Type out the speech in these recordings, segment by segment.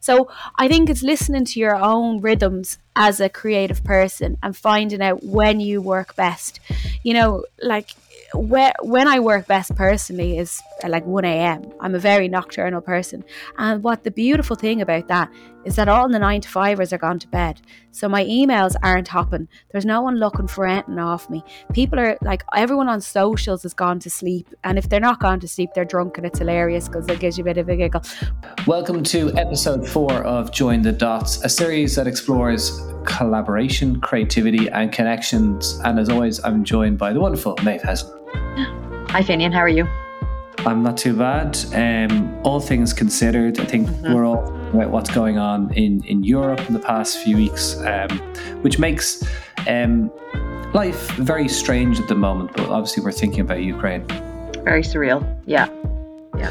So I think it's listening to your own rhythms as a creative person and finding out when you work best. You know, like where, when I work best personally is uh, like 1 a.m. I'm a very nocturnal person. And what the beautiful thing about that is that all the nine to fivers are gone to bed. So my emails aren't hopping. There's no one looking for anything off me. People are like, everyone on socials has gone to sleep. And if they're not gone to sleep, they're drunk and it's hilarious because it gives you a bit of a giggle. Welcome to episode four of Join the Dots, a series that explores collaboration, creativity, and connections. And as always, I'm joined by the wonderful Maeve Hesson. Hi, Finian. How are you? I'm not too bad. Um, all things considered, I think mm-hmm. we're all about what's going on in, in Europe in the past few weeks, um, which makes um, life very strange at the moment. But obviously, we're thinking about Ukraine. Very surreal. Yeah. Yeah.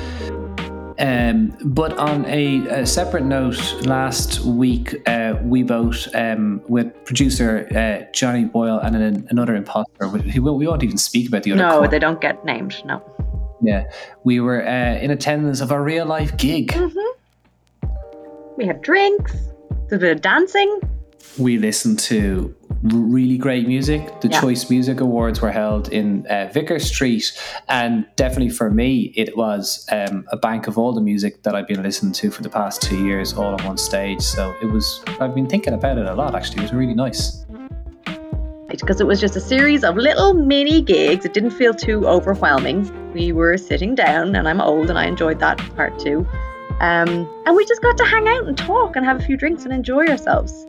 Um, but on a, a, separate note, last week uh, we both um, with producer uh, Johnny Boyle and an, another imposter. We, we won't even speak about the other. No, they don't get named. No. Yeah, we were uh, in attendance of a real life gig. Mm-hmm. We had drinks, a bit of dancing. We listened to really great music. The yeah. Choice Music Awards were held in uh, Vicar Street, and definitely for me, it was um, a bank of all the music that I've been listening to for the past two years, all on one stage. So it was. I've been thinking about it a lot. Actually, it was really nice. Because it was just a series of little mini gigs. It didn't feel too overwhelming. We were sitting down, and I'm old, and I enjoyed that part too. Um, and we just got to hang out and talk and have a few drinks and enjoy ourselves.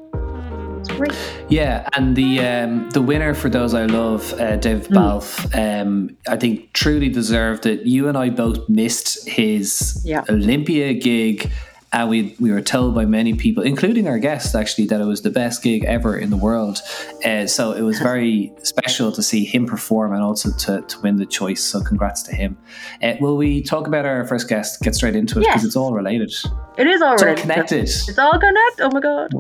It's great. Yeah, and the um, the winner for those I love, uh, Dave mm. Balfe, um, I think truly deserved it. You and I both missed his yeah. Olympia gig and we we were told by many people, including our guest, actually, that it was the best gig ever in the world. Uh, so it was very special to see him perform and also to, to win the choice. So congrats to him. Uh, will we talk about our first guest? Get straight into it because it's all related. It is all it's related. All connected. It's all connected. Oh my god,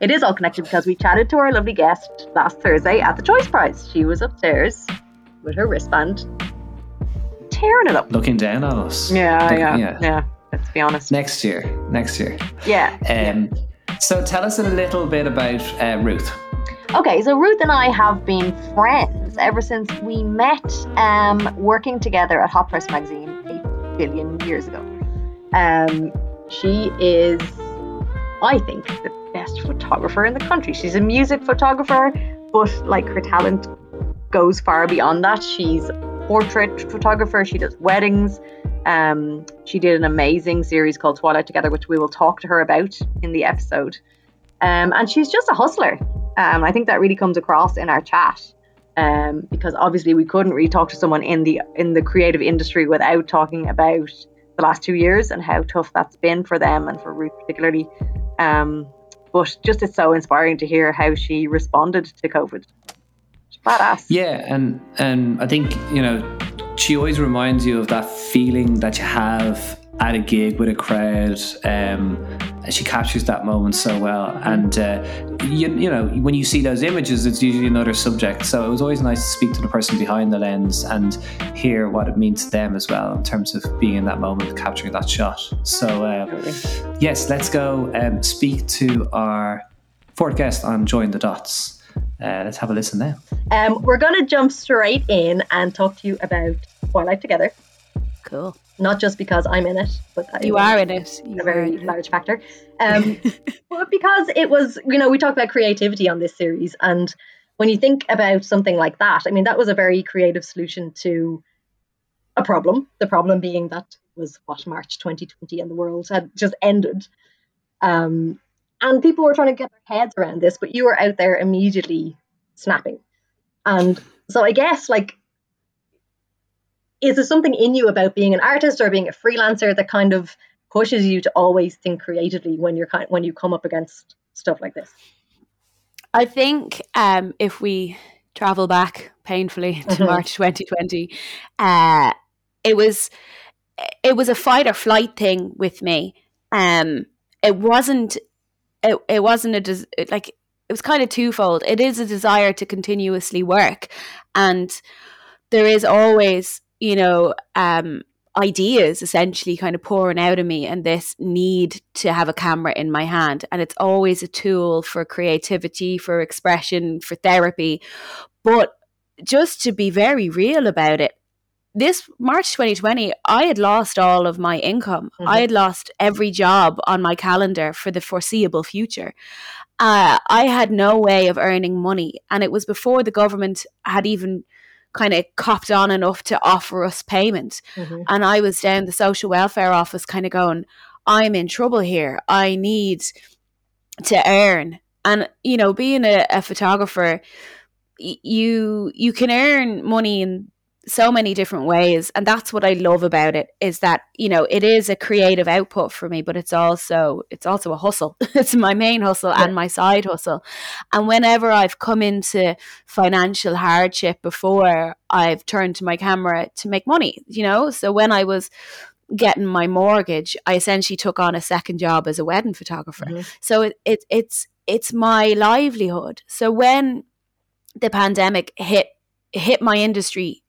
it is all connected because we chatted to our lovely guest last Thursday at the Choice Prize. She was upstairs with her wristband, tearing it up, looking down on us. Yeah, yeah, yeah. yeah let's be honest. Next year. Next year. Yeah. Um, yeah. So tell us a little bit about uh, Ruth. Okay, so Ruth and I have been friends ever since we met um, working together at Hot Press magazine a billion years ago. Um, she is, I think, the best photographer in the country. She's a music photographer, but like her talent goes far beyond that. She's a portrait photographer, she does weddings, um, she did an amazing series called Twilight Together, which we will talk to her about in the episode. Um, and she's just a hustler. Um, I think that really comes across in our chat. Um, because obviously we couldn't really talk to someone in the in the creative industry without talking about the last two years and how tough that's been for them and for Ruth particularly. Um, but just it's so inspiring to hear how she responded to COVID. She's badass. Yeah, and and I think you know she always reminds you of that feeling that you have at a gig with a crowd. Um, she captures that moment so well. And, uh, you, you know, when you see those images, it's usually another subject. So it was always nice to speak to the person behind the lens and hear what it means to them as well in terms of being in that moment, capturing that shot. So, uh, yes, let's go and speak to our fourth guest on Join the Dots. Uh, let's have a listen now. Um, we're going to jump straight in and talk to you about Twilight Together. Cool. Not just because I'm in it, but you are in it. You a very large it. factor. Um, but because it was, you know, we talk about creativity on this series, and when you think about something like that, I mean, that was a very creative solution to a problem. The problem being that was what March 2020 and the world had just ended. Um, and people were trying to get their heads around this, but you were out there immediately snapping. And so I guess like is there something in you about being an artist or being a freelancer that kind of pushes you to always think creatively when you're kind when you come up against stuff like this? I think um, if we travel back painfully to mm-hmm. March 2020, uh, it was it was a fight or flight thing with me. Um, it wasn't it, it wasn't a des- like it was kind of twofold. It is a desire to continuously work, and there is always, you know, um, ideas essentially kind of pouring out of me and this need to have a camera in my hand and it's always a tool for creativity for expression for therapy but just to be very real about it this March 2020, I had lost all of my income. Mm-hmm. I had lost every job on my calendar for the foreseeable future. Uh, I had no way of earning money. And it was before the government had even kind of copped on enough to offer us payment. Mm-hmm. And I was down the social welfare office kind of going, I'm in trouble here. I need to earn. And, you know, being a, a photographer, you you can earn money in so many different ways and that's what i love about it is that you know it is a creative output for me but it's also it's also a hustle. It's my main hustle yeah. and my side hustle. And whenever i've come into financial hardship before i've turned to my camera to make money you know? So when i was getting my mortgage i essentially took on a second job as a wedding photographer. Mm-hmm. so it, it it's it's my livelihood. So when the pandemic hit hit my industry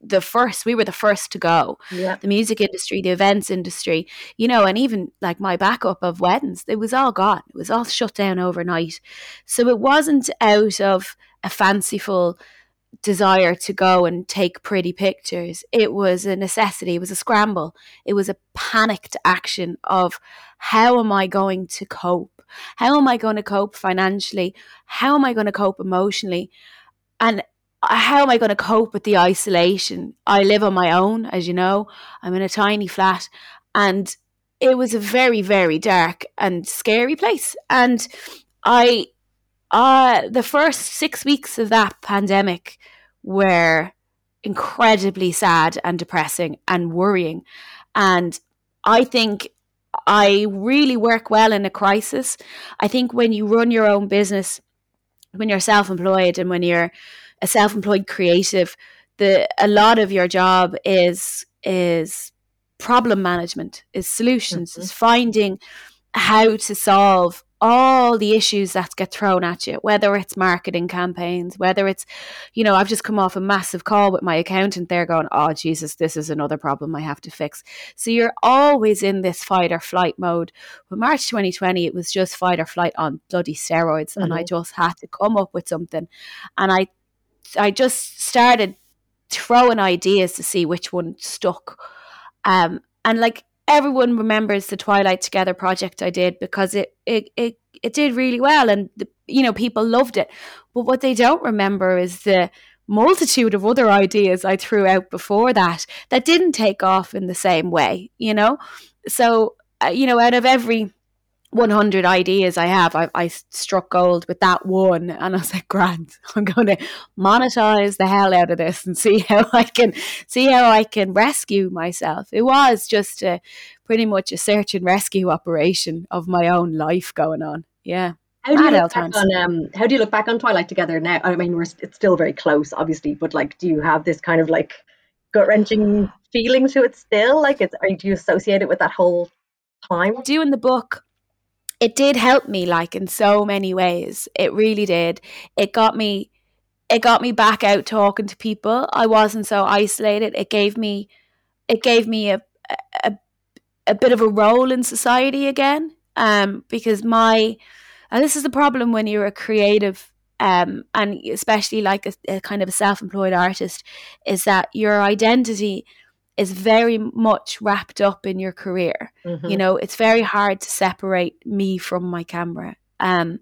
the first we were the first to go. Yeah. the music industry the events industry you know and even like my backup of weddings it was all gone. It was all shut down overnight. So it wasn't out of a fanciful desire to go and take pretty pictures. It was a necessity. It was a scramble. It was a panicked action of how am i going to cope? How am i going to cope financially? How am i going to cope emotionally? And how am I going to cope with the isolation? I live on my own, as you know. I'm in a tiny flat, and it was a very, very dark and scary place. And I, uh, the first six weeks of that pandemic were incredibly sad and depressing and worrying. And I think I really work well in a crisis. I think when you run your own business, when you're self employed and when you're a self-employed creative, the a lot of your job is is problem management, is solutions, mm-hmm. is finding how to solve all the issues that get thrown at you, whether it's marketing campaigns, whether it's, you know, I've just come off a massive call with my accountant They're going, oh, Jesus, this is another problem I have to fix. So you're always in this fight or flight mode. With March 2020, it was just fight or flight on bloody steroids. Mm-hmm. And I mm-hmm. just had to come up with something. And I I just started throwing ideas to see which one stuck. Um, and like everyone remembers the Twilight Together project I did because it it it, it did really well and the, you know people loved it. But what they don't remember is the multitude of other ideas I threw out before that that didn't take off in the same way, you know? So, uh, you know, out of every 100 ideas I have, I, I struck gold with that one. And I was like, Grant, I'm going to monetize the hell out of this and see how I can see how I can rescue myself. It was just a, pretty much a search and rescue operation of my own life going on. Yeah. How do, you look back on, um, how do you look back on Twilight together now? I mean, we're, it's still very close, obviously, but like, do you have this kind of like gut wrenching feeling to it still? Like, it's, are, do you associate it with that whole time? Doing the book, it did help me like in so many ways. It really did. It got me it got me back out talking to people. I wasn't so isolated. It gave me it gave me a a, a bit of a role in society again. Um, because my and this is the problem when you're a creative um, and especially like a, a kind of a self-employed artist is that your identity is very much wrapped up in your career. Mm-hmm. You know, it's very hard to separate me from my camera. Um,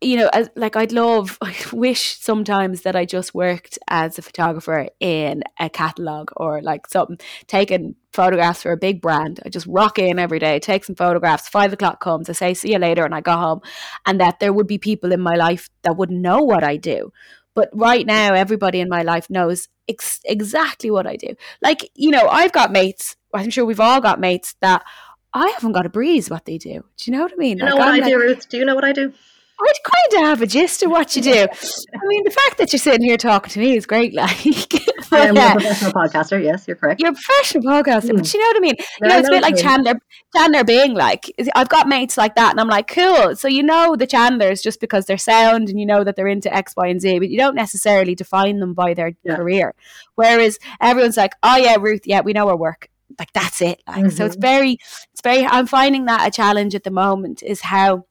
you know, as, like I'd love, I wish sometimes that I just worked as a photographer in a catalog or like something, taking photographs for a big brand. I just rock in every day, take some photographs. Five o'clock comes, I say, see you later, and I go home. And that there would be people in my life that wouldn't know what I do. But right now, everybody in my life knows ex- exactly what I do. Like, you know, I've got mates, I'm sure we've all got mates that I haven't got a breeze what they do. Do you know what I mean? You know like, what I'm i like, do, Ruth? Do you know what I do? I kind of have a gist of what you do. I mean, the fact that you're sitting here talking to me is great. Like, I am a professional podcaster. Yes, you're correct. You're a professional podcaster, mm. but you know what I mean. You know, it's a bit like Chandler. Chandler being like, I've got mates like that, and I'm like, cool. So you know the Chandlers just because they're sound, and you know that they're into X, Y, and Z, but you don't necessarily define them by their yeah. career. Whereas everyone's like, oh yeah, Ruth, yeah, we know her work like that's it like mm-hmm. so it's mm-hmm. very it's very i'm finding that a challenge at the moment is how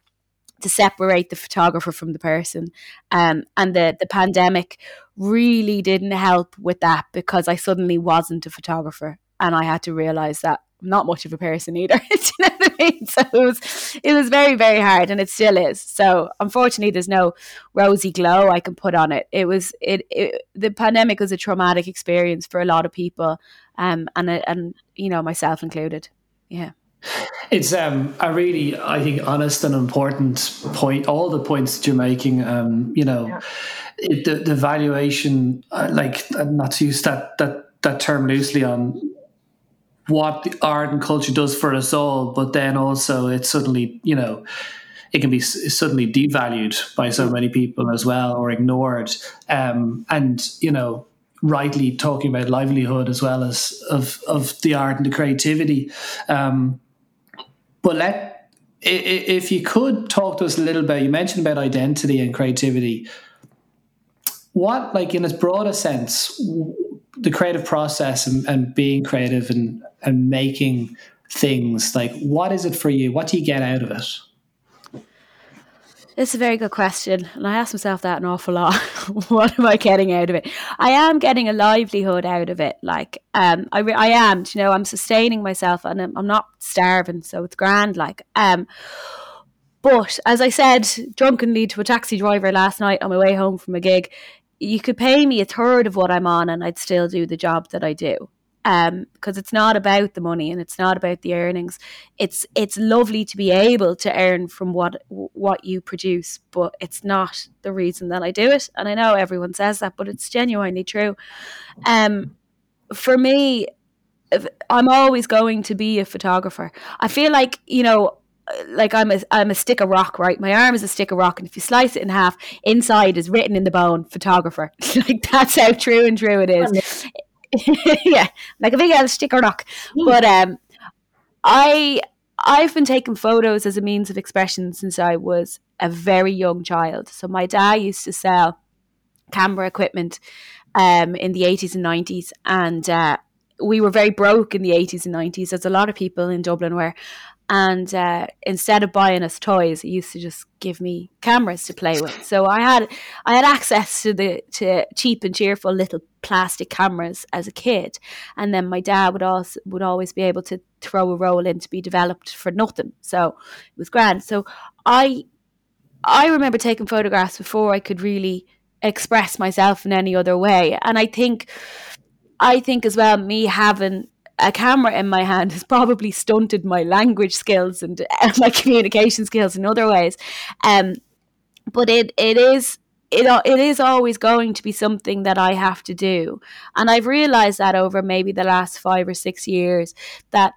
to separate the photographer from the person um, and the the pandemic really didn't help with that because i suddenly wasn't a photographer and i had to realize that I'm not much of a person either. you know what I mean? So it was it was very, very hard and it still is. So unfortunately there's no rosy glow I can put on it. It was it, it the pandemic was a traumatic experience for a lot of people um, and and you know myself included. Yeah. It's um, a really, I think, honest and important point. All the points that you're making, um, you know, yeah. it, the the valuation, uh, like not to use that that that term loosely on what the art and culture does for us all, but then also it suddenly, you know, it can be suddenly devalued by so many people as well or ignored. Um, and you know, rightly talking about livelihood as well as of of the art and the creativity. Um, but let if you could talk to us a little bit. You mentioned about identity and creativity. What, like in its broader sense, the creative process and, and being creative and and making things like what is it for you? What do you get out of it? It's a very good question. And I ask myself that an awful lot. what am I getting out of it? I am getting a livelihood out of it. Like, um, I, re- I am, you know, I'm sustaining myself and I'm, I'm not starving. So it's grand. Like, um, but as I said drunkenly to a taxi driver last night on my way home from a gig, you could pay me a third of what I'm on and I'd still do the job that I do um, because it's not about the money and it's not about the earnings. It's it's lovely to be able to earn from what what you produce, but it's not the reason that I do it. And I know everyone says that, but it's genuinely true. Um, for me, I'm always going to be a photographer. I feel like you know like I'm a I'm a stick of rock, right? My arm is a stick of rock, and if you slice it in half, inside is written in the bone, photographer. like that's how true and true it is. yeah, like a big old stick of rock. Mm. But um, I I've been taking photos as a means of expression since I was a very young child. So my dad used to sell camera equipment um, in the 80s and 90s, and uh, we were very broke in the 80s and 90s, as a lot of people in Dublin were. And uh, instead of buying us toys, he used to just give me cameras to play with. So I had I had access to the to cheap and cheerful little plastic cameras as a kid, and then my dad would also would always be able to throw a roll in to be developed for nothing. So it was grand. So I I remember taking photographs before I could really express myself in any other way, and I think I think as well me having a camera in my hand has probably stunted my language skills and uh, my communication skills in other ways. Um, but it it is it it is always going to be something that I have to do, and I've realized that over maybe the last five or six years that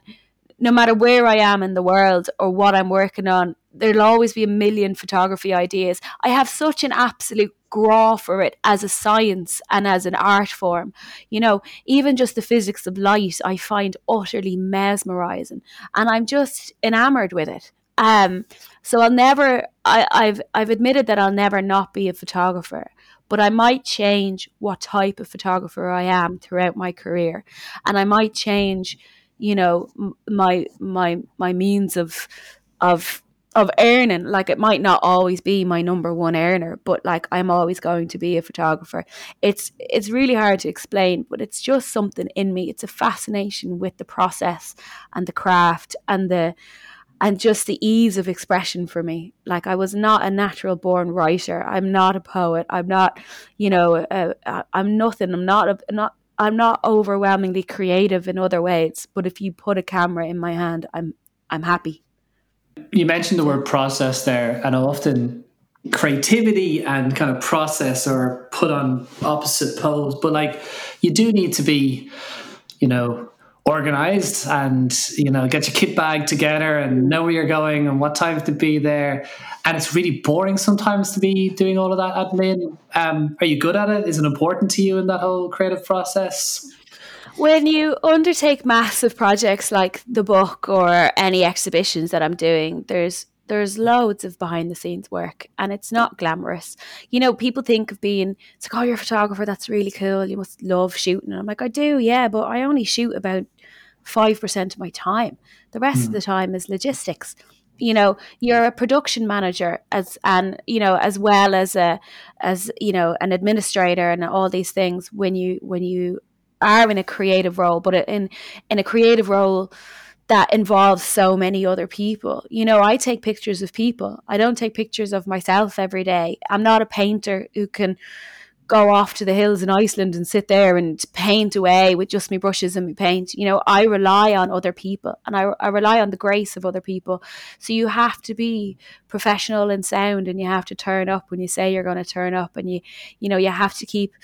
no matter where I am in the world or what I'm working on, there'll always be a million photography ideas. I have such an absolute grá for it as a science and as an art form. You know, even just the physics of light, I find utterly mesmerizing, and I'm just enamored with it. Um, so I'll never. I, I've I've admitted that I'll never not be a photographer, but I might change what type of photographer I am throughout my career, and I might change, you know, my my my means of of of earning like it might not always be my number one earner but like i'm always going to be a photographer. It's it's really hard to explain but it's just something in me. It's a fascination with the process and the craft and the and just the ease of expression for me. Like i was not a natural born writer. I'm not a poet. I'm not you know i'm nothing. I'm not a, not i'm not overwhelmingly creative in other ways but if you put a camera in my hand i'm i'm happy you mentioned the word process there, and often creativity and kind of process are put on opposite poles, but like you do need to be, you know, organized and you know get your kit bag together and know where you're going and what time to be there. And it's really boring sometimes to be doing all of that admin. Um, are you good at it? Is it important to you in that whole creative process when you undertake massive projects like the book or any exhibitions that I'm doing, there's there's loads of behind the scenes work and it's not glamorous. You know, people think of being it's like, oh, you're a photographer, that's really cool. You must love shooting. And I'm like, I do, yeah, but I only shoot about 5% of my time. The rest mm. of the time is logistics you know you're a production manager as and you know as well as a as you know an administrator and all these things when you when you are in a creative role but in in a creative role that involves so many other people. You know, I take pictures of people. I don't take pictures of myself every day. I'm not a painter who can go off to the hills in Iceland and sit there and paint away with just my brushes and my paint. You know, I rely on other people and I, I rely on the grace of other people. So you have to be professional and sound and you have to turn up when you say you're going to turn up and you, you know, you have to keep,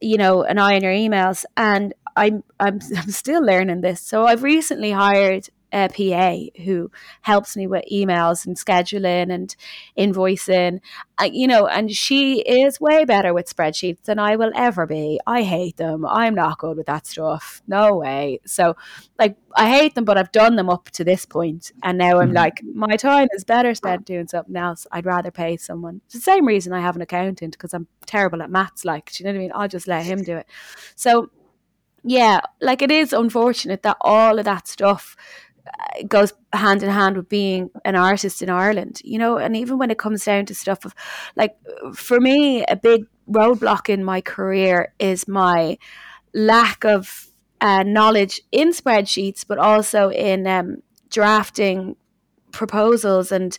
you know, an eye on your emails. And I'm, I'm, I'm still learning this. So I've recently hired a PA who helps me with emails and scheduling and invoicing, uh, you know, and she is way better with spreadsheets than I will ever be. I hate them. I'm not good with that stuff. No way. So, like, I hate them, but I've done them up to this point, and now I'm mm-hmm. like, my time is better spent doing something else. I'd rather pay someone. It's the same reason I have an accountant because I'm terrible at maths. Like, do you know what I mean? I'll just let him do it. So. Yeah, like it is unfortunate that all of that stuff goes hand in hand with being an artist in Ireland, you know, and even when it comes down to stuff of like for me, a big roadblock in my career is my lack of uh, knowledge in spreadsheets, but also in um, drafting proposals and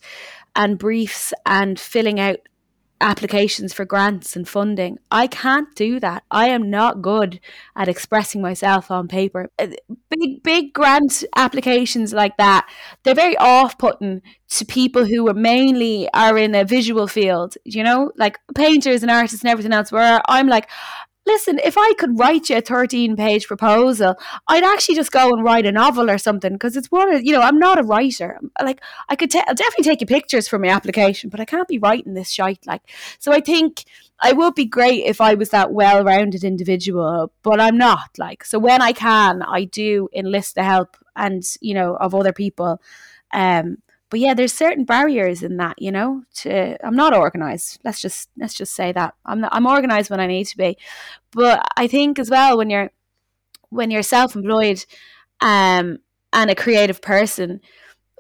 and briefs and filling out applications for grants and funding. I can't do that. I am not good at expressing myself on paper. Uh, big, big grant applications like that, they're very off putting to people who are mainly are in a visual field, you know, like painters and artists and everything else, where I'm like, listen, if I could write you a 13 page proposal, I'd actually just go and write a novel or something because it's one of you know, I'm not a writer. Like, I could i I'll definitely take you pictures for my application, but I can't be writing this shite. Like, so I think I would be great if I was that well rounded individual, but I'm not. Like, so when I can, I do enlist the help and, you know, of other people. Um, but yeah, there's certain barriers in that, you know. To I'm not organized. Let's just let's just say that I'm not, I'm organized when I need to be. But I think as well when you're when you're self-employed um, and a creative person,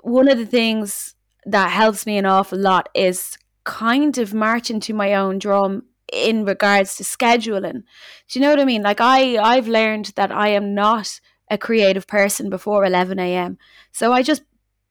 one of the things that helps me an awful lot is kind of marching to my own drum in regards to scheduling. Do you know what I mean? Like I I've learned that I am not a creative person before 11 a.m. So I just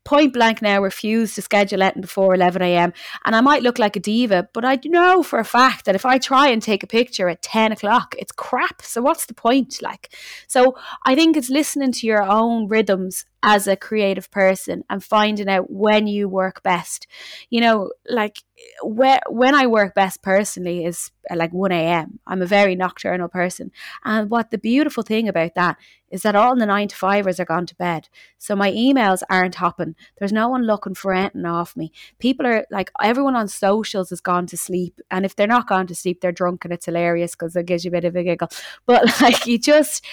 point blank now refuse to schedule it before 11 a.m. And I might look like a diva, but I know for a fact that if I try and take a picture at 10 o'clock, it's crap. So what's the point? Like, so I think it's listening to your own rhythms as a creative person and finding out when you work best. You know, like where, when I work best personally is uh, like 1 a.m. I'm a very nocturnal person. And what the beautiful thing about that is that all the nine to fivers are gone to bed. So my emails aren't hopping. There's no one looking for anything off me. People are like, everyone on socials has gone to sleep. And if they're not gone to sleep, they're drunk and it's hilarious because it gives you a bit of a giggle. But like, you just,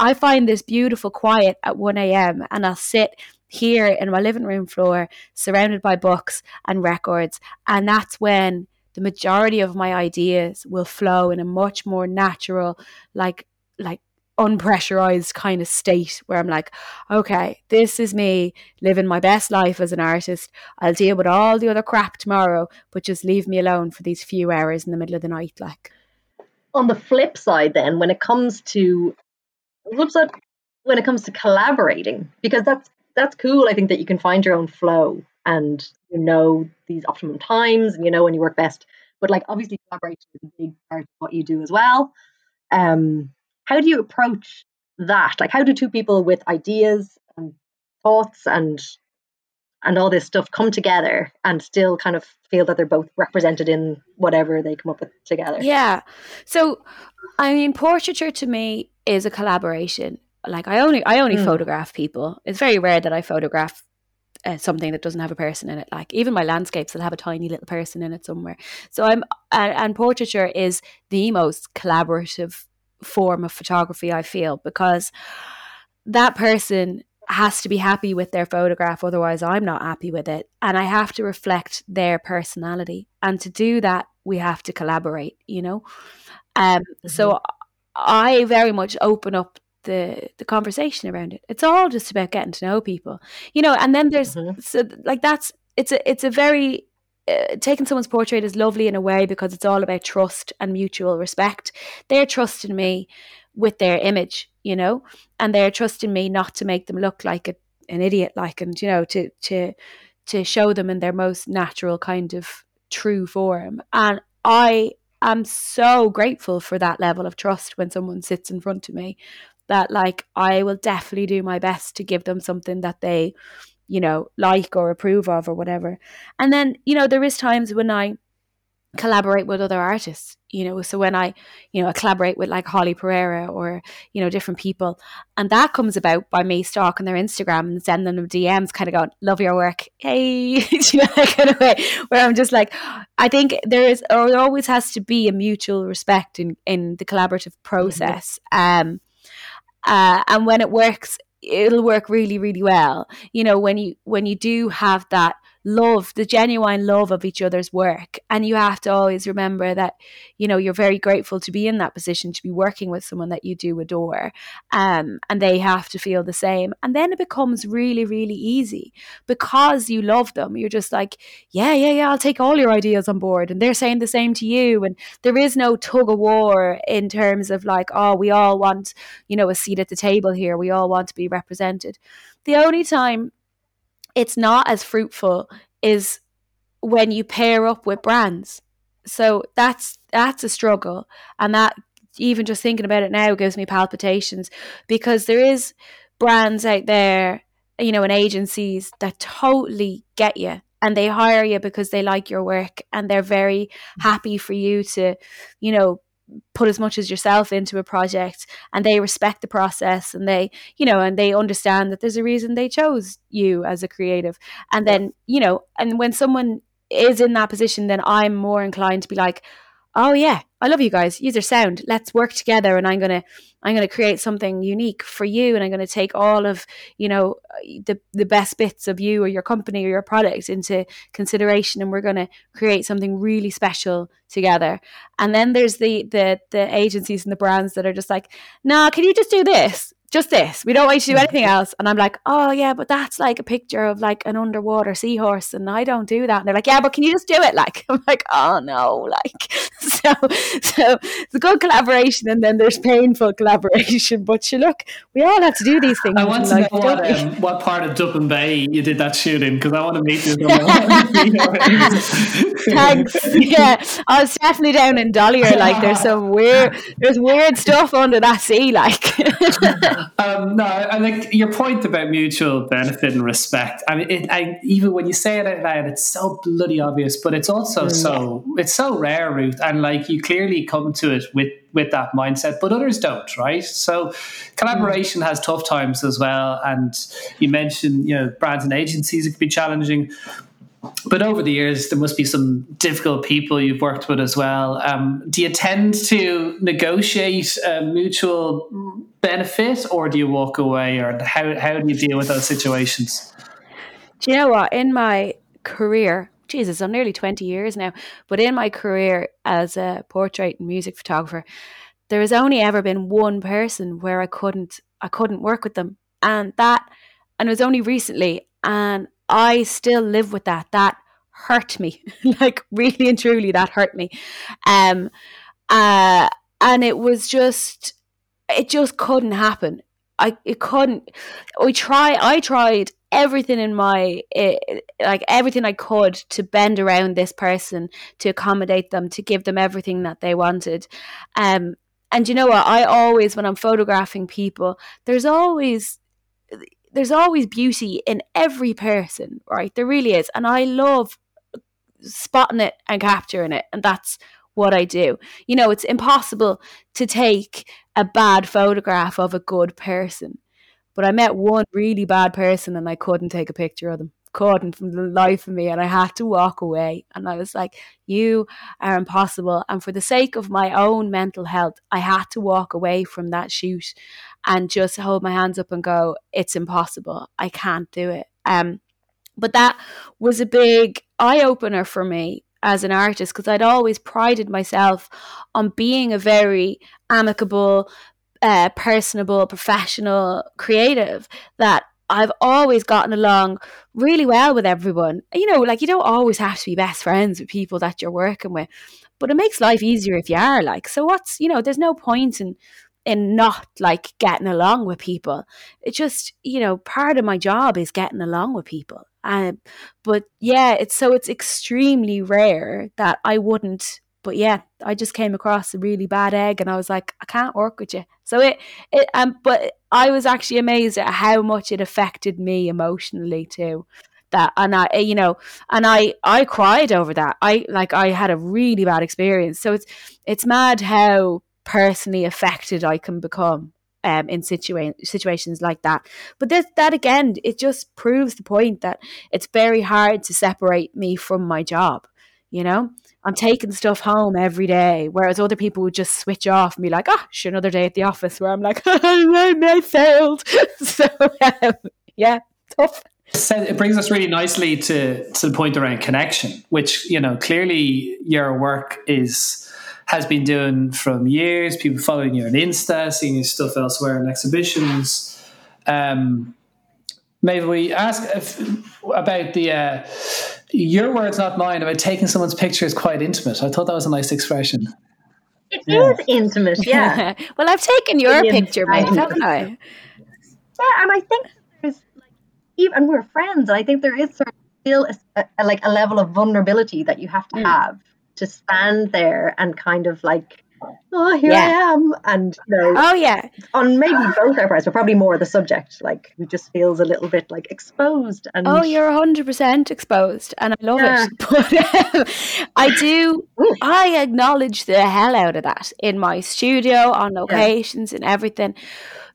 I find this beautiful quiet at 1 a.m. and I'll sit here in my living room floor surrounded by books and records. And that's when the majority of my ideas will flow in a much more natural, like, like, unpressurized kind of state where I'm like, okay, this is me living my best life as an artist. I'll deal with all the other crap tomorrow, but just leave me alone for these few hours in the middle of the night. Like, on the flip side, then, when it comes to flip side when it comes to collaborating because that's that's cool i think that you can find your own flow and you know these optimum times and you know when you work best but like obviously collaboration is a big part of what you do as well um how do you approach that like how do two people with ideas and thoughts and and all this stuff come together and still kind of feel that they're both represented in whatever they come up with together. Yeah. So, I mean, portraiture to me is a collaboration. Like I only I only mm. photograph people. It's very rare that I photograph uh, something that doesn't have a person in it. Like even my landscapes will have a tiny little person in it somewhere. So I'm and, and portraiture is the most collaborative form of photography. I feel because that person has to be happy with their photograph, otherwise, I'm not happy with it. And I have to reflect their personality. And to do that, we have to collaborate, you know? Um, mm-hmm. So I very much open up the the conversation around it. It's all just about getting to know people, you know. And then there's mm-hmm. so like that's it's a it's a very uh, taking someone's portrait is lovely in a way because it's all about trust and mutual respect. They're trusting me with their image, you know, and they're trusting me not to make them look like a, an idiot, like and you know to to to show them in their most natural kind of true form. And I am so grateful for that level of trust when someone sits in front of me that like I will definitely do my best to give them something that they, you know, like or approve of or whatever. And then, you know, there is times when I collaborate with other artists you know so when i you know I collaborate with like holly pereira or you know different people and that comes about by me stalking their instagram and sending them dms kind of going love your work. Hey. You know that kind of way? Where i'm just like i think there is or there always has to be a mutual respect in in the collaborative process mm-hmm. um uh, and when it works it'll work really really well. You know when you when you do have that love, the genuine love of each other's work. And you have to always remember that, you know, you're very grateful to be in that position, to be working with someone that you do adore. Um, and they have to feel the same. And then it becomes really, really easy because you love them. You're just like, yeah, yeah, yeah, I'll take all your ideas on board. And they're saying the same to you. And there is no tug of war in terms of like, oh, we all want, you know, a seat at the table here. We all want to be represented. The only time it's not as fruitful is when you pair up with brands. So that's that's a struggle, and that even just thinking about it now gives me palpitations because there is brands out there, you know, and agencies that totally get you and they hire you because they like your work and they're very happy for you to, you know, put as much as yourself into a project and they respect the process and they you know and they understand that there's a reason they chose you as a creative. And then you know and when someone is in that position then i'm more inclined to be like oh yeah. I love you guys. Use your sound. Let's work together and i'm gonna i'm gonna create something unique for you and i'm gonna take all of you know uh, the the best bits of you or your company or your product into consideration and we're gonna create something really special together. And then there's the the the agencies and the brands that are just like nah can you just do this just this. We don't want you to do anything else. And I'm like, oh yeah, but that's like a picture of like an underwater seahorse, and I don't do that. And they're like, yeah, but can you just do it? Like, I'm like, oh no, like, so so it's a good collaboration, and then there's painful collaboration. But you look, we all have to do these things. I want to life, know what, um, what part of Dublin Bay you did that shooting because I want to meet you. Thanks. Yeah, I was definitely down in Dollier. Like, there's some weird, there's weird stuff under that sea. Like um, no, I like your point about mutual benefit and respect. I mean, it, I, even when you say it out loud, it's so bloody obvious, but it's also mm. so it's so rare, Ruth, and like you clearly come to it with with that mindset, but others don't, right? So collaboration mm. has tough times as well. And you mentioned, you know, brands and agencies, it can be challenging but over the years, there must be some difficult people you've worked with as well. Um, do you tend to negotiate a mutual benefit, or do you walk away, or how how do you deal with those situations? Do you know what? In my career, Jesus, I'm nearly 20 years now, but in my career as a portrait and music photographer, there has only ever been one person where I couldn't I couldn't work with them, and that and it was only recently, and I still live with that. That hurt me, like really and truly, that hurt me. Um, uh, and it was just, it just couldn't happen. I it couldn't. I try. I tried everything in my it, like everything I could to bend around this person to accommodate them to give them everything that they wanted. Um, and you know what? I always when I'm photographing people, there's always there's always beauty in every person, right? There really is. And I love spotting it and capturing it. And that's what I do. You know, it's impossible to take a bad photograph of a good person. But I met one really bad person and I couldn't take a picture of them. Couldn't from the life of me. And I had to walk away. And I was like, you are impossible. And for the sake of my own mental health, I had to walk away from that shoot and just hold my hands up and go, it's impossible. I can't do it. Um, but that was a big eye opener for me as an artist because I'd always prided myself on being a very amicable, uh, personable, professional, creative that I've always gotten along really well with everyone. You know, like you don't always have to be best friends with people that you're working with, but it makes life easier if you are. Like, so what's you know, there's no point in in not like getting along with people. It's just you know, part of my job is getting along with people. Um, but yeah, it's so it's extremely rare that I wouldn't but yeah, I just came across a really bad egg, and I was like, I can't work with you. So it, it, um, but I was actually amazed at how much it affected me emotionally too. That and I, you know, and I, I cried over that. I like I had a really bad experience. So it's, it's mad how personally affected I can become um, in situa- situations like that. But this, that again, it just proves the point that it's very hard to separate me from my job. You know, I'm taking stuff home every day, whereas other people would just switch off and be like, "Ah, oh, another day at the office." Where I'm like, "I failed." so um, yeah, tough. So it brings us really nicely to to the point around connection, which you know clearly your work is has been doing from years. People following you on Insta, seeing your stuff elsewhere in exhibitions. Um, maybe we ask if, about the. Uh, your words, not mine, about taking someone's picture is quite intimate. I thought that was a nice expression. It yeah. is intimate, yeah. well, I've taken your picture, mate, haven't I? Yeah, and I think there's like even and we're friends, and I think there is sort of still a, a, like a level of vulnerability that you have to mm. have to stand there and kind of like oh, here yeah. I am. And, you know, oh, yeah. On maybe both our parts, but probably more the subject, like, who just feels a little bit like exposed. And Oh, you're 100% exposed. And I love yeah. it. But um, I do, I acknowledge the hell out of that in my studio, on locations, yeah. and everything.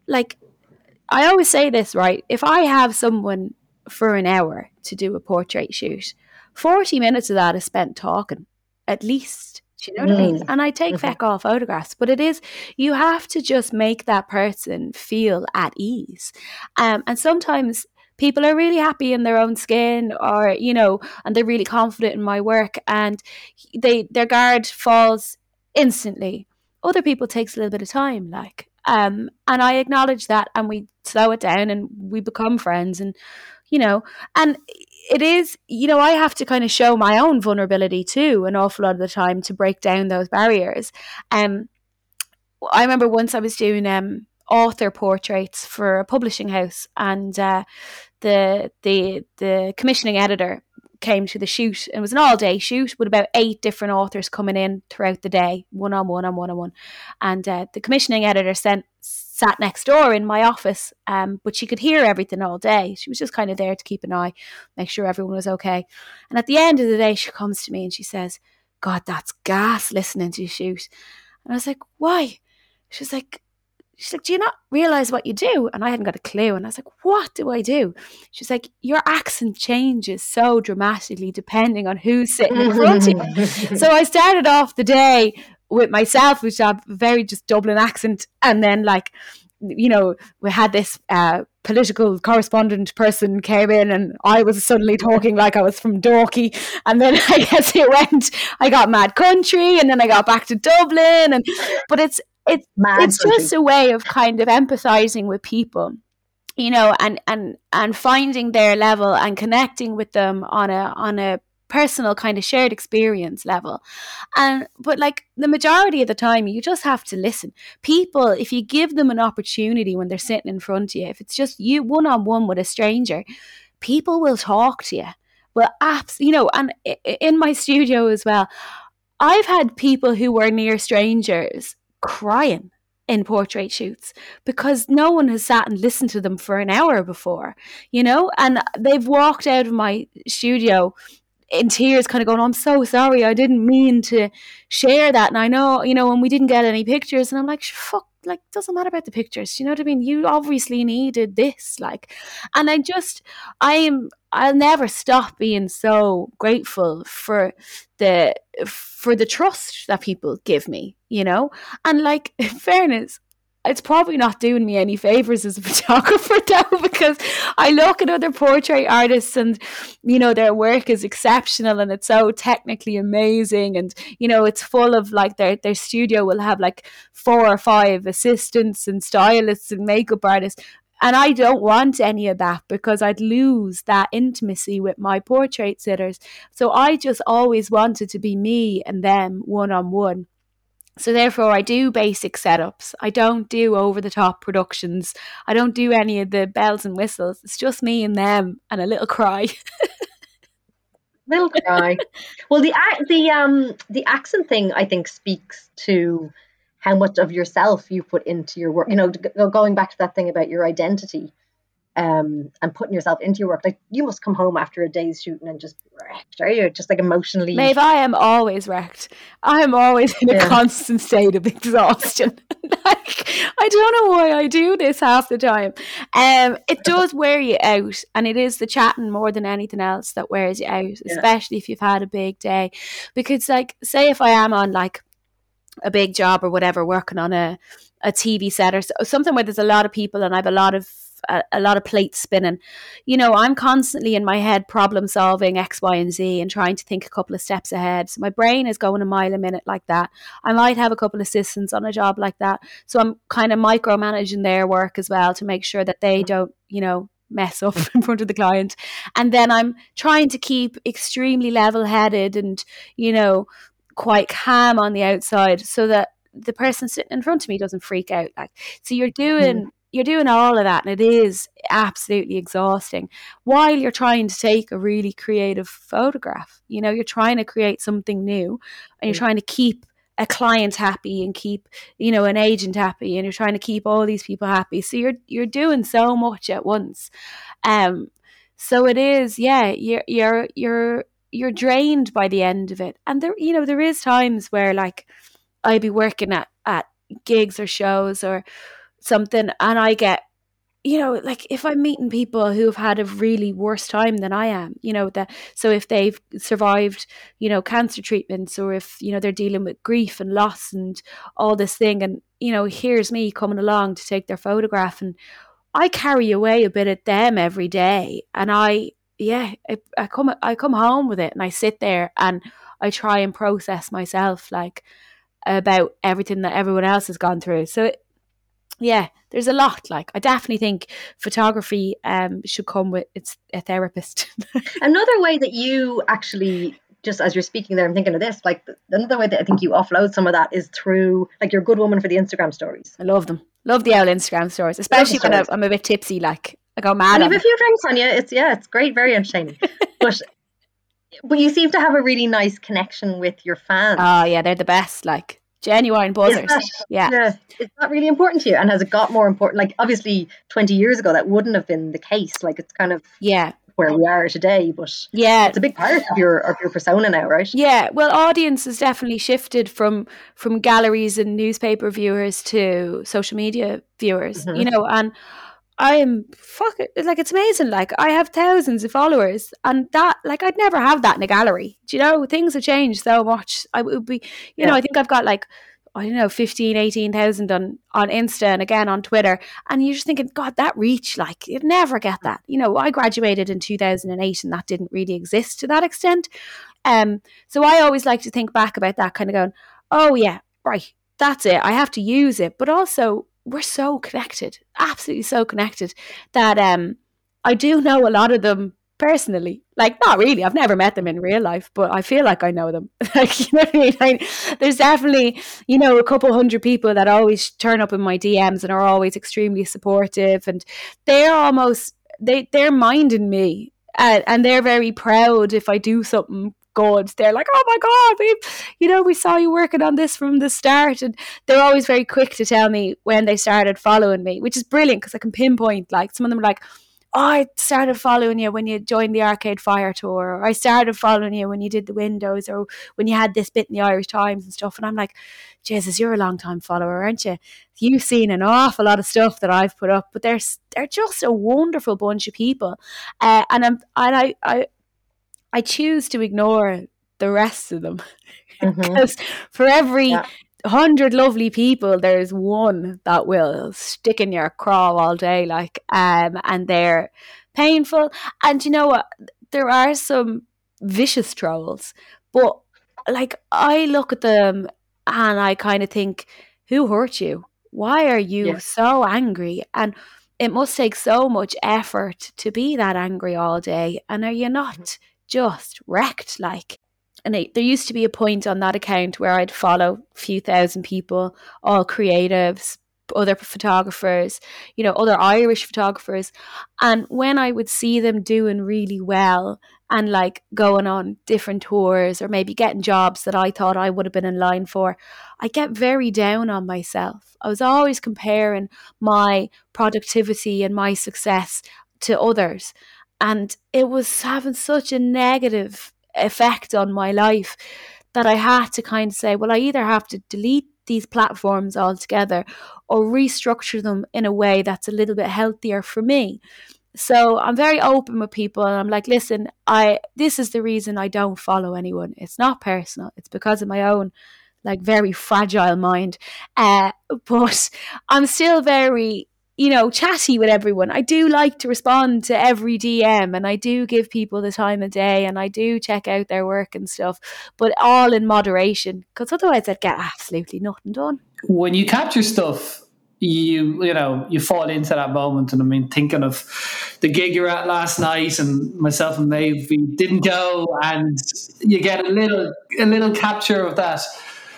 Like, I always say this, right? If I have someone for an hour to do a portrait shoot, 40 minutes of that is spent talking, at least do you know what mm. I mean? Mm. And I take mm-hmm. feck all photographs, but it is you have to just make that person feel at ease. Um, and sometimes people are really happy in their own skin or you know and they're really confident in my work and they their guard falls instantly other people takes a little bit of time like um and i acknowledge that and we slow it down and we become friends and you know and it is, you know, I have to kind of show my own vulnerability too an awful lot of the time to break down those barriers. Um, I remember once I was doing um, author portraits for a publishing house, and uh, the the the commissioning editor came to the shoot. It was an all day shoot with about eight different authors coming in throughout the day, one on one on one on one. And uh, the commissioning editor sent sat next door in my office, um, but she could hear everything all day. She was just kind of there to keep an eye, make sure everyone was okay. And at the end of the day, she comes to me and she says, God, that's gas listening to you shoot. And I was like, why? She's like, she's like, do you not realize what you do? And I hadn't got a clue. And I was like, what do I do? She's like, your accent changes so dramatically depending on who's sitting in front of you. so I started off the day with myself, which have very just Dublin accent, and then like you know we had this uh, political correspondent person came in, and I was suddenly talking like I was from Dalkey, and then I guess it went. I got Mad Country, and then I got back to Dublin, and but it's it's Mad it's country. just a way of kind of empathizing with people you know and and and finding their level and connecting with them on a on a personal kind of shared experience level. And but like the majority of the time you just have to listen. People if you give them an opportunity when they're sitting in front of you if it's just you one on one with a stranger people will talk to you. Well apps you know and in my studio as well i've had people who were near strangers crying in portrait shoots because no one has sat and listened to them for an hour before, you know, and they've walked out of my studio in tears, kind of going, oh, I'm so sorry. I didn't mean to share that. And I know, you know, and we didn't get any pictures. And I'm like, fuck, like, doesn't matter about the pictures. You know what I mean? You obviously needed this. Like, and I just, I am, I'll never stop being so grateful for the, for the trust that people give me, you know? And like, fairness, it's probably not doing me any favors as a photographer though because I look at other portrait artists and you know their work is exceptional and it's so technically amazing and you know it's full of like their their studio will have like four or five assistants and stylists and makeup artists and I don't want any of that because I'd lose that intimacy with my portrait sitters. So I just always wanted to be me and them one on one. So therefore, I do basic setups. I don't do over the top productions. I don't do any of the bells and whistles. It's just me and them and a little cry. little cry. well, the the um the accent thing I think speaks to how much of yourself you put into your work. You know, going back to that thing about your identity um, and putting yourself into your work. Like you must come home after a day's shooting and just wrecked, are you? Just like emotionally. Maeve, I am always wrecked. I am always in a constant state of exhaustion. like I don't know why I do this half the time. Um, it does wear you out, and it is the chatting more than anything else that wears you out, yeah. especially if you've had a big day. Because, like, say if I am on like a big job or whatever, working on a a TV set or something where there's a lot of people and I have a lot of a, a, lot of plates spinning. You know, I'm constantly in my head problem solving X, Y, and Z and trying to think a couple of steps ahead. So my brain is going a mile a minute like that. I might have a couple of assistants on a job like that. So I'm kind of micromanaging their work as well to make sure that they don't, you know, mess up in front of the client. And then I'm trying to keep extremely level headed and, you know, quite calm on the outside so that the person sitting in front of me doesn't freak out like so you're doing mm you're doing all of that and it is absolutely exhausting while you're trying to take a really creative photograph. You know you're trying to create something new and you're mm. trying to keep a client happy and keep you know an agent happy and you're trying to keep all these people happy. So you're you're doing so much at once. Um so it is yeah you're you're you're you're drained by the end of it. And there you know there is times where like I'd be working at at gigs or shows or something and I get you know, like if I'm meeting people who've had a really worse time than I am, you know, that so if they've survived, you know, cancer treatments or if, you know, they're dealing with grief and loss and all this thing and, you know, here's me coming along to take their photograph and I carry away a bit of them every day and I yeah, I, I come I come home with it and I sit there and I try and process myself like about everything that everyone else has gone through. So yeah, there's a lot. Like I definitely think photography um, should come with its a therapist. another way that you actually just as you're speaking there, I'm thinking of this. Like another way that I think you offload some of that is through like you're a good woman for the Instagram stories. I love them. Love the old Instagram stories, especially when I'm a bit tipsy. Like I go mad. You have a few drinks on you. It's yeah, it's great, very entertaining. but but you seem to have a really nice connection with your fans. Oh yeah, they're the best. Like genuine buzzers. That, yeah. yeah. Is that really important to you? And has it got more important? Like, obviously, 20 years ago, that wouldn't have been the case. Like, it's kind of. Yeah. Where we are today, but yeah, it's a big part of your of your persona now, right? Yeah, well, audience has definitely shifted from from galleries and newspaper viewers to social media viewers. Mm-hmm. You know, and I am fuck it, like it's amazing. Like I have thousands of followers, and that like I'd never have that in a gallery. Do you know things have changed so much? I would be, you yeah. know, I think I've got like I don't know 15, 18,000 on on Insta and again on Twitter, and you're just thinking, God, that reach, like you'd never get that. You know, I graduated in two thousand and eight, and that didn't really exist to that extent. Um, so I always like to think back about that, kind of going, oh yeah, right, that's it. I have to use it, but also we're so connected, absolutely so connected that um, I do know a lot of them personally. Like, not really. I've never met them in real life, but I feel like I know them. like, you know what I mean? There's definitely, you know, a couple hundred people that always turn up in my DMs and are always extremely supportive, and they're almost they they're minding me. Uh, and they're very proud if I do something good. They're like, oh my God, we, you know, we saw you working on this from the start. And they're always very quick to tell me when they started following me, which is brilliant because I can pinpoint. Like some of them are like, oh, I started following you when you joined the Arcade Fire tour, or I started following you when you did the windows, or when you had this bit in the Irish Times and stuff. And I'm like, Jesus, you're a long time follower, aren't you? You've seen an awful lot of stuff that I've put up, but they're they're just a wonderful bunch of people, uh, and I'm and I I I choose to ignore the rest of them because mm-hmm. for every yeah. hundred lovely people, there's one that will stick in your craw all day, like, um, and they're painful. And you know what? There are some vicious trolls, but like I look at them and I kind of think, who hurt you? Why are you yeah. so angry? And it must take so much effort to be that angry all day. And are you not mm-hmm. Just wrecked? Like, and there used to be a point on that account where I'd follow a few thousand people, all creatives, other photographers, you know, other Irish photographers. And when I would see them doing really well and like going on different tours or maybe getting jobs that I thought I would have been in line for, I get very down on myself. I was always comparing my productivity and my success to others. And it was having such a negative effect on my life that I had to kind of say, well, I either have to delete these platforms altogether or restructure them in a way that's a little bit healthier for me. So I'm very open with people and I'm like, listen, I this is the reason I don't follow anyone. It's not personal. It's because of my own like very fragile mind. Uh, but I'm still very you know, chatty with everyone. I do like to respond to every DM and I do give people the time of day and I do check out their work and stuff, but all in moderation because otherwise I'd get absolutely nothing done. When you capture stuff, you you know you fall into that moment and I mean thinking of the gig you're at last night and myself and Maeve we didn't go and you get a little a little capture of that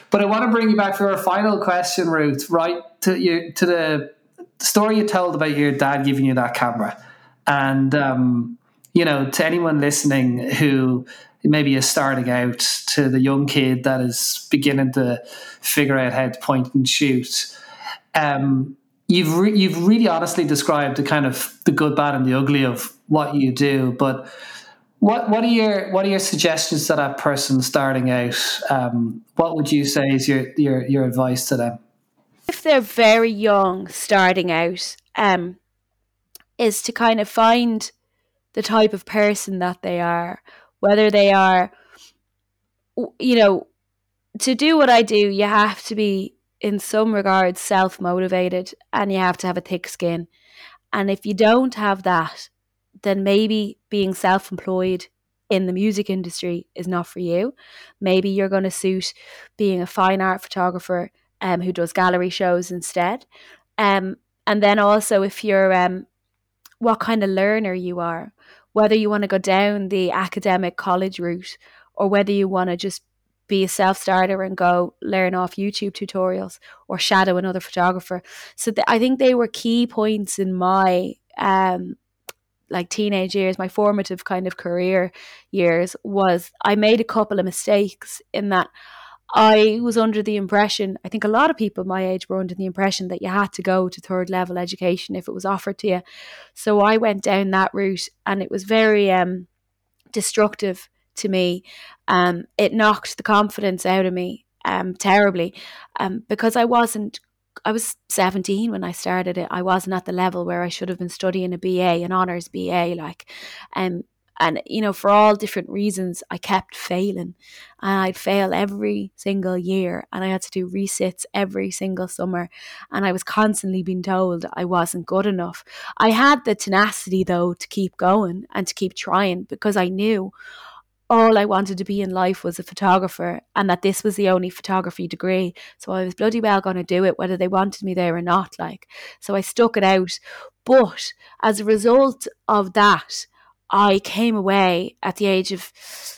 but I want to bring you back for our final question Ruth right to you to the story you told about your dad giving you that camera, and um, you know, to anyone listening who maybe is starting out, to the young kid that is beginning to figure out how to point and shoot, um, you've re- you've really honestly described the kind of the good, bad, and the ugly of what you do, but. What what are your what are your suggestions to that person starting out? Um, what would you say is your your your advice to them? If they're very young starting out um is to kind of find the type of person that they are. Whether they are you know to do what i do you have to be in some regards self-motivated and you have to have a thick skin. And if you don't have that then maybe being self-employed in the music industry is not for you. Maybe you're going to suit being a fine art photographer um, who does gallery shows instead. Um, and then also if you're um, what kind of learner you are, whether you want to go down the academic college route or whether you want to just be a self starter and go learn off YouTube tutorials or shadow another photographer. So th- I think they were key points in my um, like teenage years, my formative kind of career years was I made a couple of mistakes in that I was under the impression, I think a lot of people my age were under the impression that you had to go to third level education if it was offered to you. So I went down that route and it was very um, destructive to me. Um, it knocked the confidence out of me um, terribly um, because I wasn't I was 17 when I started it. I wasn't at the level where I should have been studying a BA, an honours BA, like, um, and, you know, for all different reasons, I kept failing. And I'd fail every single year. And I had to do resits every single summer. And I was constantly being told I wasn't good enough. I had the tenacity, though, to keep going and to keep trying because I knew all I wanted to be in life was a photographer and that this was the only photography degree. So I was bloody well going to do it, whether they wanted me there or not. Like, so I stuck it out. But as a result of that, I came away at the age of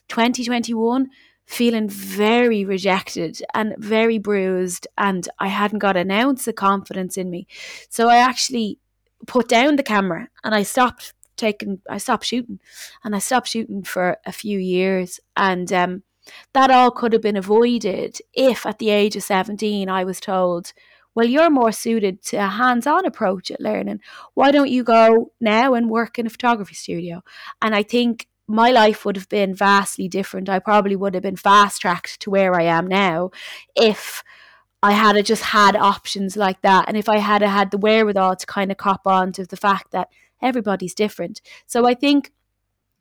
2021 feeling very rejected and very bruised and I hadn't got an ounce of confidence in me. So I actually put down the camera and I stopped taking I stopped shooting and I stopped shooting for a few years and um, that all could have been avoided if at the age of 17 I was told well, you're more suited to a hands on approach at learning. Why don't you go now and work in a photography studio? And I think my life would have been vastly different. I probably would have been fast tracked to where I am now if I had just had options like that. And if I had had the wherewithal to kind of cop on to the fact that everybody's different. So I think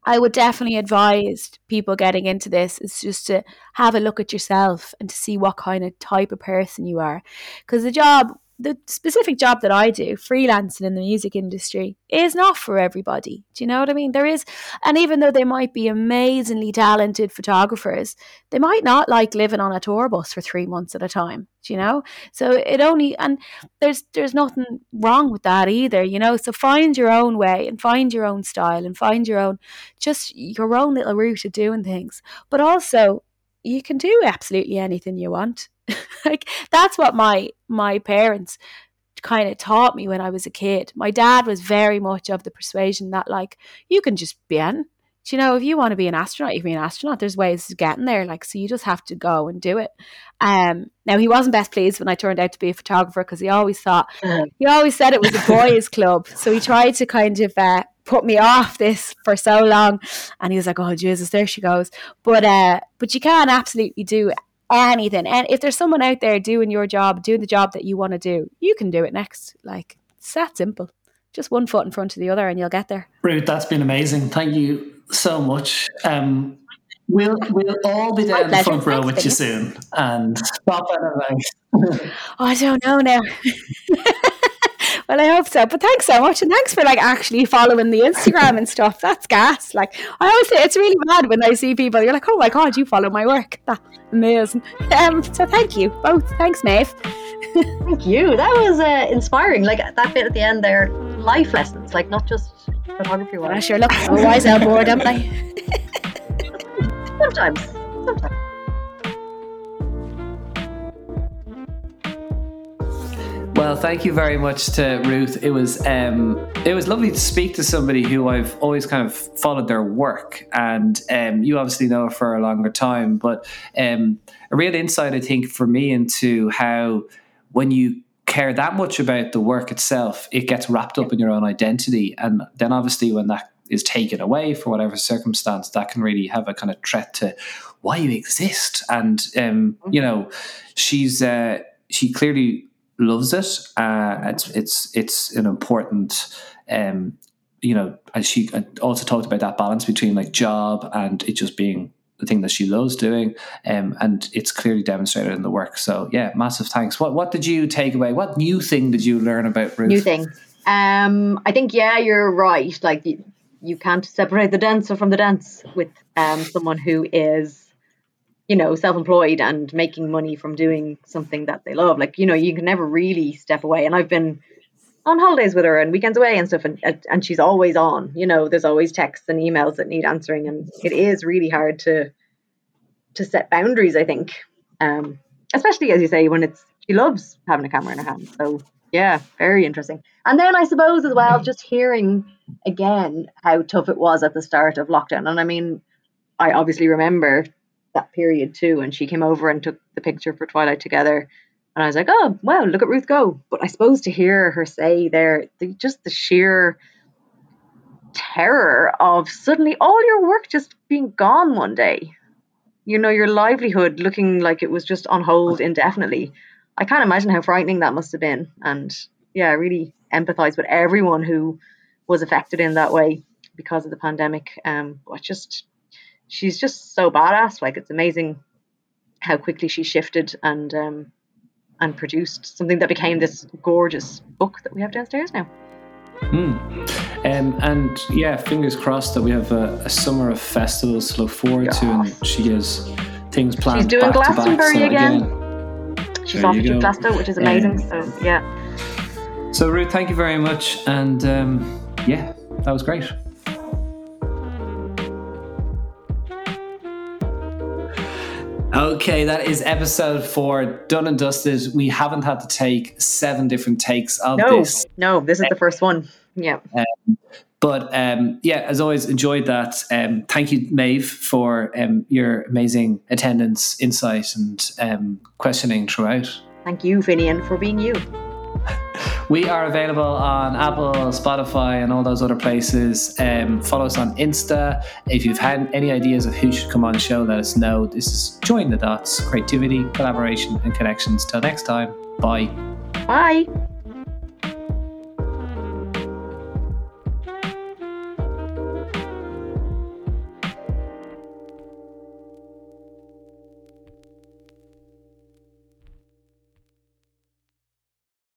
I would definitely advise people getting into this is just to have a look at yourself and to see what kind of type of person you are. Because the job the specific job that I do, freelancing in the music industry, is not for everybody. Do you know what I mean? There is, and even though they might be amazingly talented photographers, they might not like living on a tour bus for three months at a time. Do you know? So it only, and there's there's nothing wrong with that either. You know, so find your own way and find your own style and find your own, just your own little route of doing things. But also, you can do absolutely anything you want like that's what my my parents kind of taught me when I was a kid. My dad was very much of the persuasion that like you can just be in. you know, if you want to be an astronaut, you can be an astronaut. There's ways of getting there. Like, so you just have to go and do it. Um, now he wasn't best pleased when I turned out to be a photographer because he always thought uh-huh. he always said it was a boys' club. So he tried to kind of uh, put me off this for so long, and he was like, "Oh Jesus, there she goes." But uh, but you can absolutely do anything. And if there's someone out there doing your job, doing the job that you want to do, you can do it next. Like it's that simple. Just one foot in front of the other, and you'll get there. Ruth, that's been amazing. Thank you so much. Um, we'll we'll all be there in the front row with you soon, and stop at oh, I don't know now. Well, I hope so. But thanks so much, and thanks for like actually following the Instagram and stuff. That's gas. Like I always say, it's really mad when I see people. You're like, oh my god, you follow my work. That's amazing. Um, so thank you both. Thanks, Maeve. thank you. That was uh, inspiring. Like that bit at the end there, life lessons. Like not just photography. Well, I sure look wise out board, am I? sometimes. Sometimes. Well, thank you very much to Ruth. It was um, it was lovely to speak to somebody who I've always kind of followed their work, and um, you obviously know her for a longer time. But um, a real insight, I think, for me into how when you care that much about the work itself, it gets wrapped up in your own identity, and then obviously when that is taken away for whatever circumstance, that can really have a kind of threat to why you exist. And um, you know, she's uh, she clearly loves it. Uh, it's it's it's an important, um, you know, and she also talked about that balance between like job and it just being the thing that she loves doing, um, and it's clearly demonstrated in the work. So yeah, massive thanks. What what did you take away? What new thing did you learn about Ruth? New thing. Um, I think yeah, you're right. Like you, you can't separate the dancer from the dance with um, someone who is you know, self-employed and making money from doing something that they love. Like, you know, you can never really step away. And I've been on holidays with her and weekends away and stuff, and and she's always on. You know, there's always texts and emails that need answering, and it is really hard to to set boundaries. I think, um, especially as you say, when it's she loves having a camera in her hand. So yeah, very interesting. And then I suppose as well, just hearing again how tough it was at the start of lockdown. And I mean, I obviously remember that period too. And she came over and took the picture for Twilight together. And I was like, oh, wow, look at Ruth go. But I suppose to hear her say there, the, just the sheer terror of suddenly all your work just being gone one day. You know, your livelihood looking like it was just on hold indefinitely. I can't imagine how frightening that must have been. And yeah, I really empathize with everyone who was affected in that way because of the pandemic. Um, but just she's just so badass. Like it's amazing how quickly she shifted and um, and produced something that became this gorgeous book that we have downstairs now. Hmm. Um, and yeah, fingers crossed that we have a, a summer of festivals to look forward yes. to, and she has things planned. She's doing Glastonbury so again. again. She's off to Glasgow, which is amazing. Um, so yeah. So Ruth, thank you very much, and um, yeah, that was great. Okay, that is episode four, done and dusted. We haven't had to take seven different takes of no, this. No, this is the first one. Yeah. Um, but um, yeah, as always, enjoyed that. Um, thank you, Maeve, for um, your amazing attendance, insight, and um, questioning throughout. Thank you, Finian, for being you. We are available on Apple, Spotify, and all those other places. Um, follow us on Insta. If you've had any ideas of who should come on the show, let us know. This is Join the Dots creativity, collaboration, and connections. Till next time, bye. Bye.